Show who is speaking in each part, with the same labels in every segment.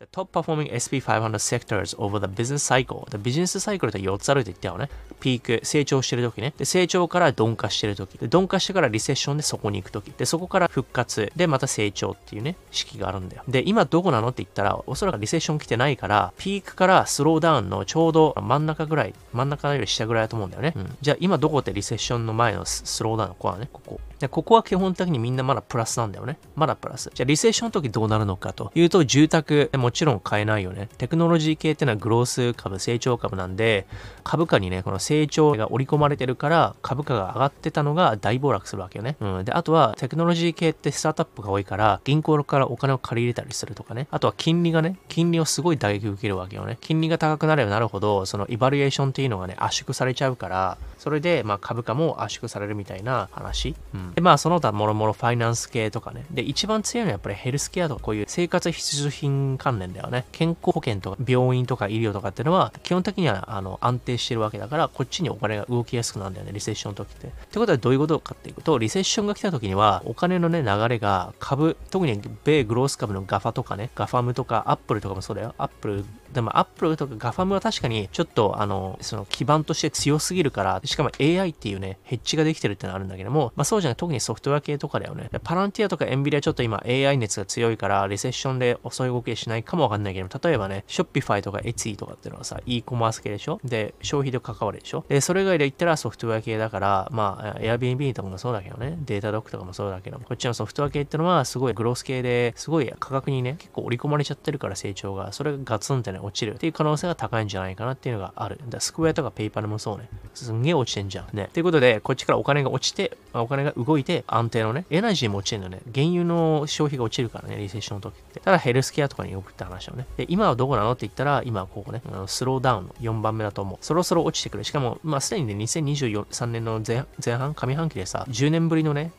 Speaker 1: The top performing SP500 sectors over the business cycle. ビジネスサイクルって4つあるって言ったよね。ピーク、成長してる時ね。で、成長から鈍化してる時。で、鈍化してからリセッションでそこに行く時。で、そこから復活。で、また成長っていうね、式があるんだよ。で、今どこなのって言ったら、おそらくリセッション来てないから、ピークからスローダウンのちょうど真ん中ぐらい、真ん中より下ぐらいだと思うんだよね。うん、じゃあ今どこってリセッションの前のスローダウンのここはね、ここ。でここは基本的にみんなまだプラスなんだよね。まだプラス。じゃあリセッションの時どうなるのかというと、住宅、もちろん買えないよね。テクノロジー系っていうのはグロース株、成長株なんで、株価にね、この成長が織り込まれてるから、株価が上がってたのが大暴落するわけよね。うん。で、あとはテクノロジー系ってスタートアップが多いから、銀行からお金を借り入れたりするとかね。あとは金利がね、金利をすごい打撃受けるわけよね。金利が高くなればなるほど、そのイバリエーションっていうのがね、圧縮されちゃうから、それで、まあ、株価も圧縮されるみたいな話。うん、で、まあ、その他もろもろファイナンス系とかね。で、一番強いのはやっぱりヘルスケアとかこういう生活必需品関連だよね。健康保険とか病院とか医療とかっていうのは、基本的にはあの安定してるわけだから、こっちにお金が動きやすくなるんだよね、リセッションの時って。ってことはどういうことかっていうと、リセッションが来た時には、お金のね、流れが株、特に米グロース株のガファとかね、ガファムとかアップルとかもそうだよ。アップルでもアップルとか GAFAM は確かにちょっとあの、その基盤として強すぎるから、しかも AI っていうね、ヘッジができてるってのあるんだけども、まあそうじゃない、特にソフトウェア系とかだよね。パランティアとかエヌビディアちょっと今 AI 熱が強いから、リセッションで遅い動きしないかもわかんないけど、例えばね、 Shopify とか Etsy とかっていうのはさ、e コマース系でしょ？で、消費と関わるでしょ？で、それ以外で言ったらソフトウェア系だから、まあ、Airbnb とかもそうだけどね、 Datadog とかもそうだけど、こっちのソフトウェア系ってのはすごいグロース系で、すごい価格にね、結構織り込まれちゃってるから成長が、それがガツンってね、落ちるっていう可能性が高いんじゃないかなっていうのがある。だスクエアとかペイパルもそうね。すんげえ落ちてんじゃん。ね。ということで、こっちからお金が落ちて、お金が動動いて安定のね、エナジーも落ちてんのね。原油の消費が落ちるからね、リセッションの時って。ただヘルスケアとかに送った話をね。で、今はどこなのって言ったら、今はここね、スローダウンの4番目だと思う。そろそろ落ちてくる。しかも、まあ、すでにね、2023年の前半、上半期でさ、10年ぶりのね、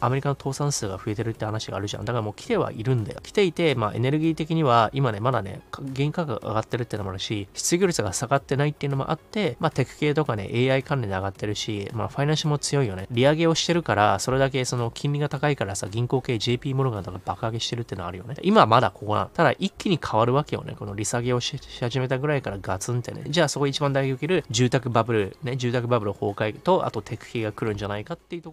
Speaker 1: アメリカの倒産数が増えてるって話があるじゃん。だからもう来てはいるんだよ。来ていて、まあ、エネルギー的には、今ね、まだね、原価格が上がってるってのもあるし、失業率が下がってないっていうのもあって、まあ、テク系とかね、AI 関連で上がってるし、まあ、ファイナンシャルも強いよね。利上げをしてるから、それだけその金利が高いからさ、銀行系 JP モルガンとか爆上げしてるってのあるよね。今はまだここな。ただ、一気に変わるわけよね。この利下げをし始めたぐらいからガツンってね。じゃあ、そこ一番大事受ける住宅バブル、ね、住宅バブル崩壊と、あとテク系が来るんじゃないかっていうところ